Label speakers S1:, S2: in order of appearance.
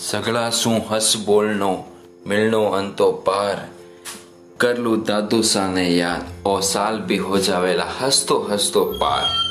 S1: સગળા શું હસ બોલનો, મિલનો અંતો પાર. કરલું દાદુ સાને યાદ, ઓ સાલ બી હો જાવેલા હસતો હસતો પાર.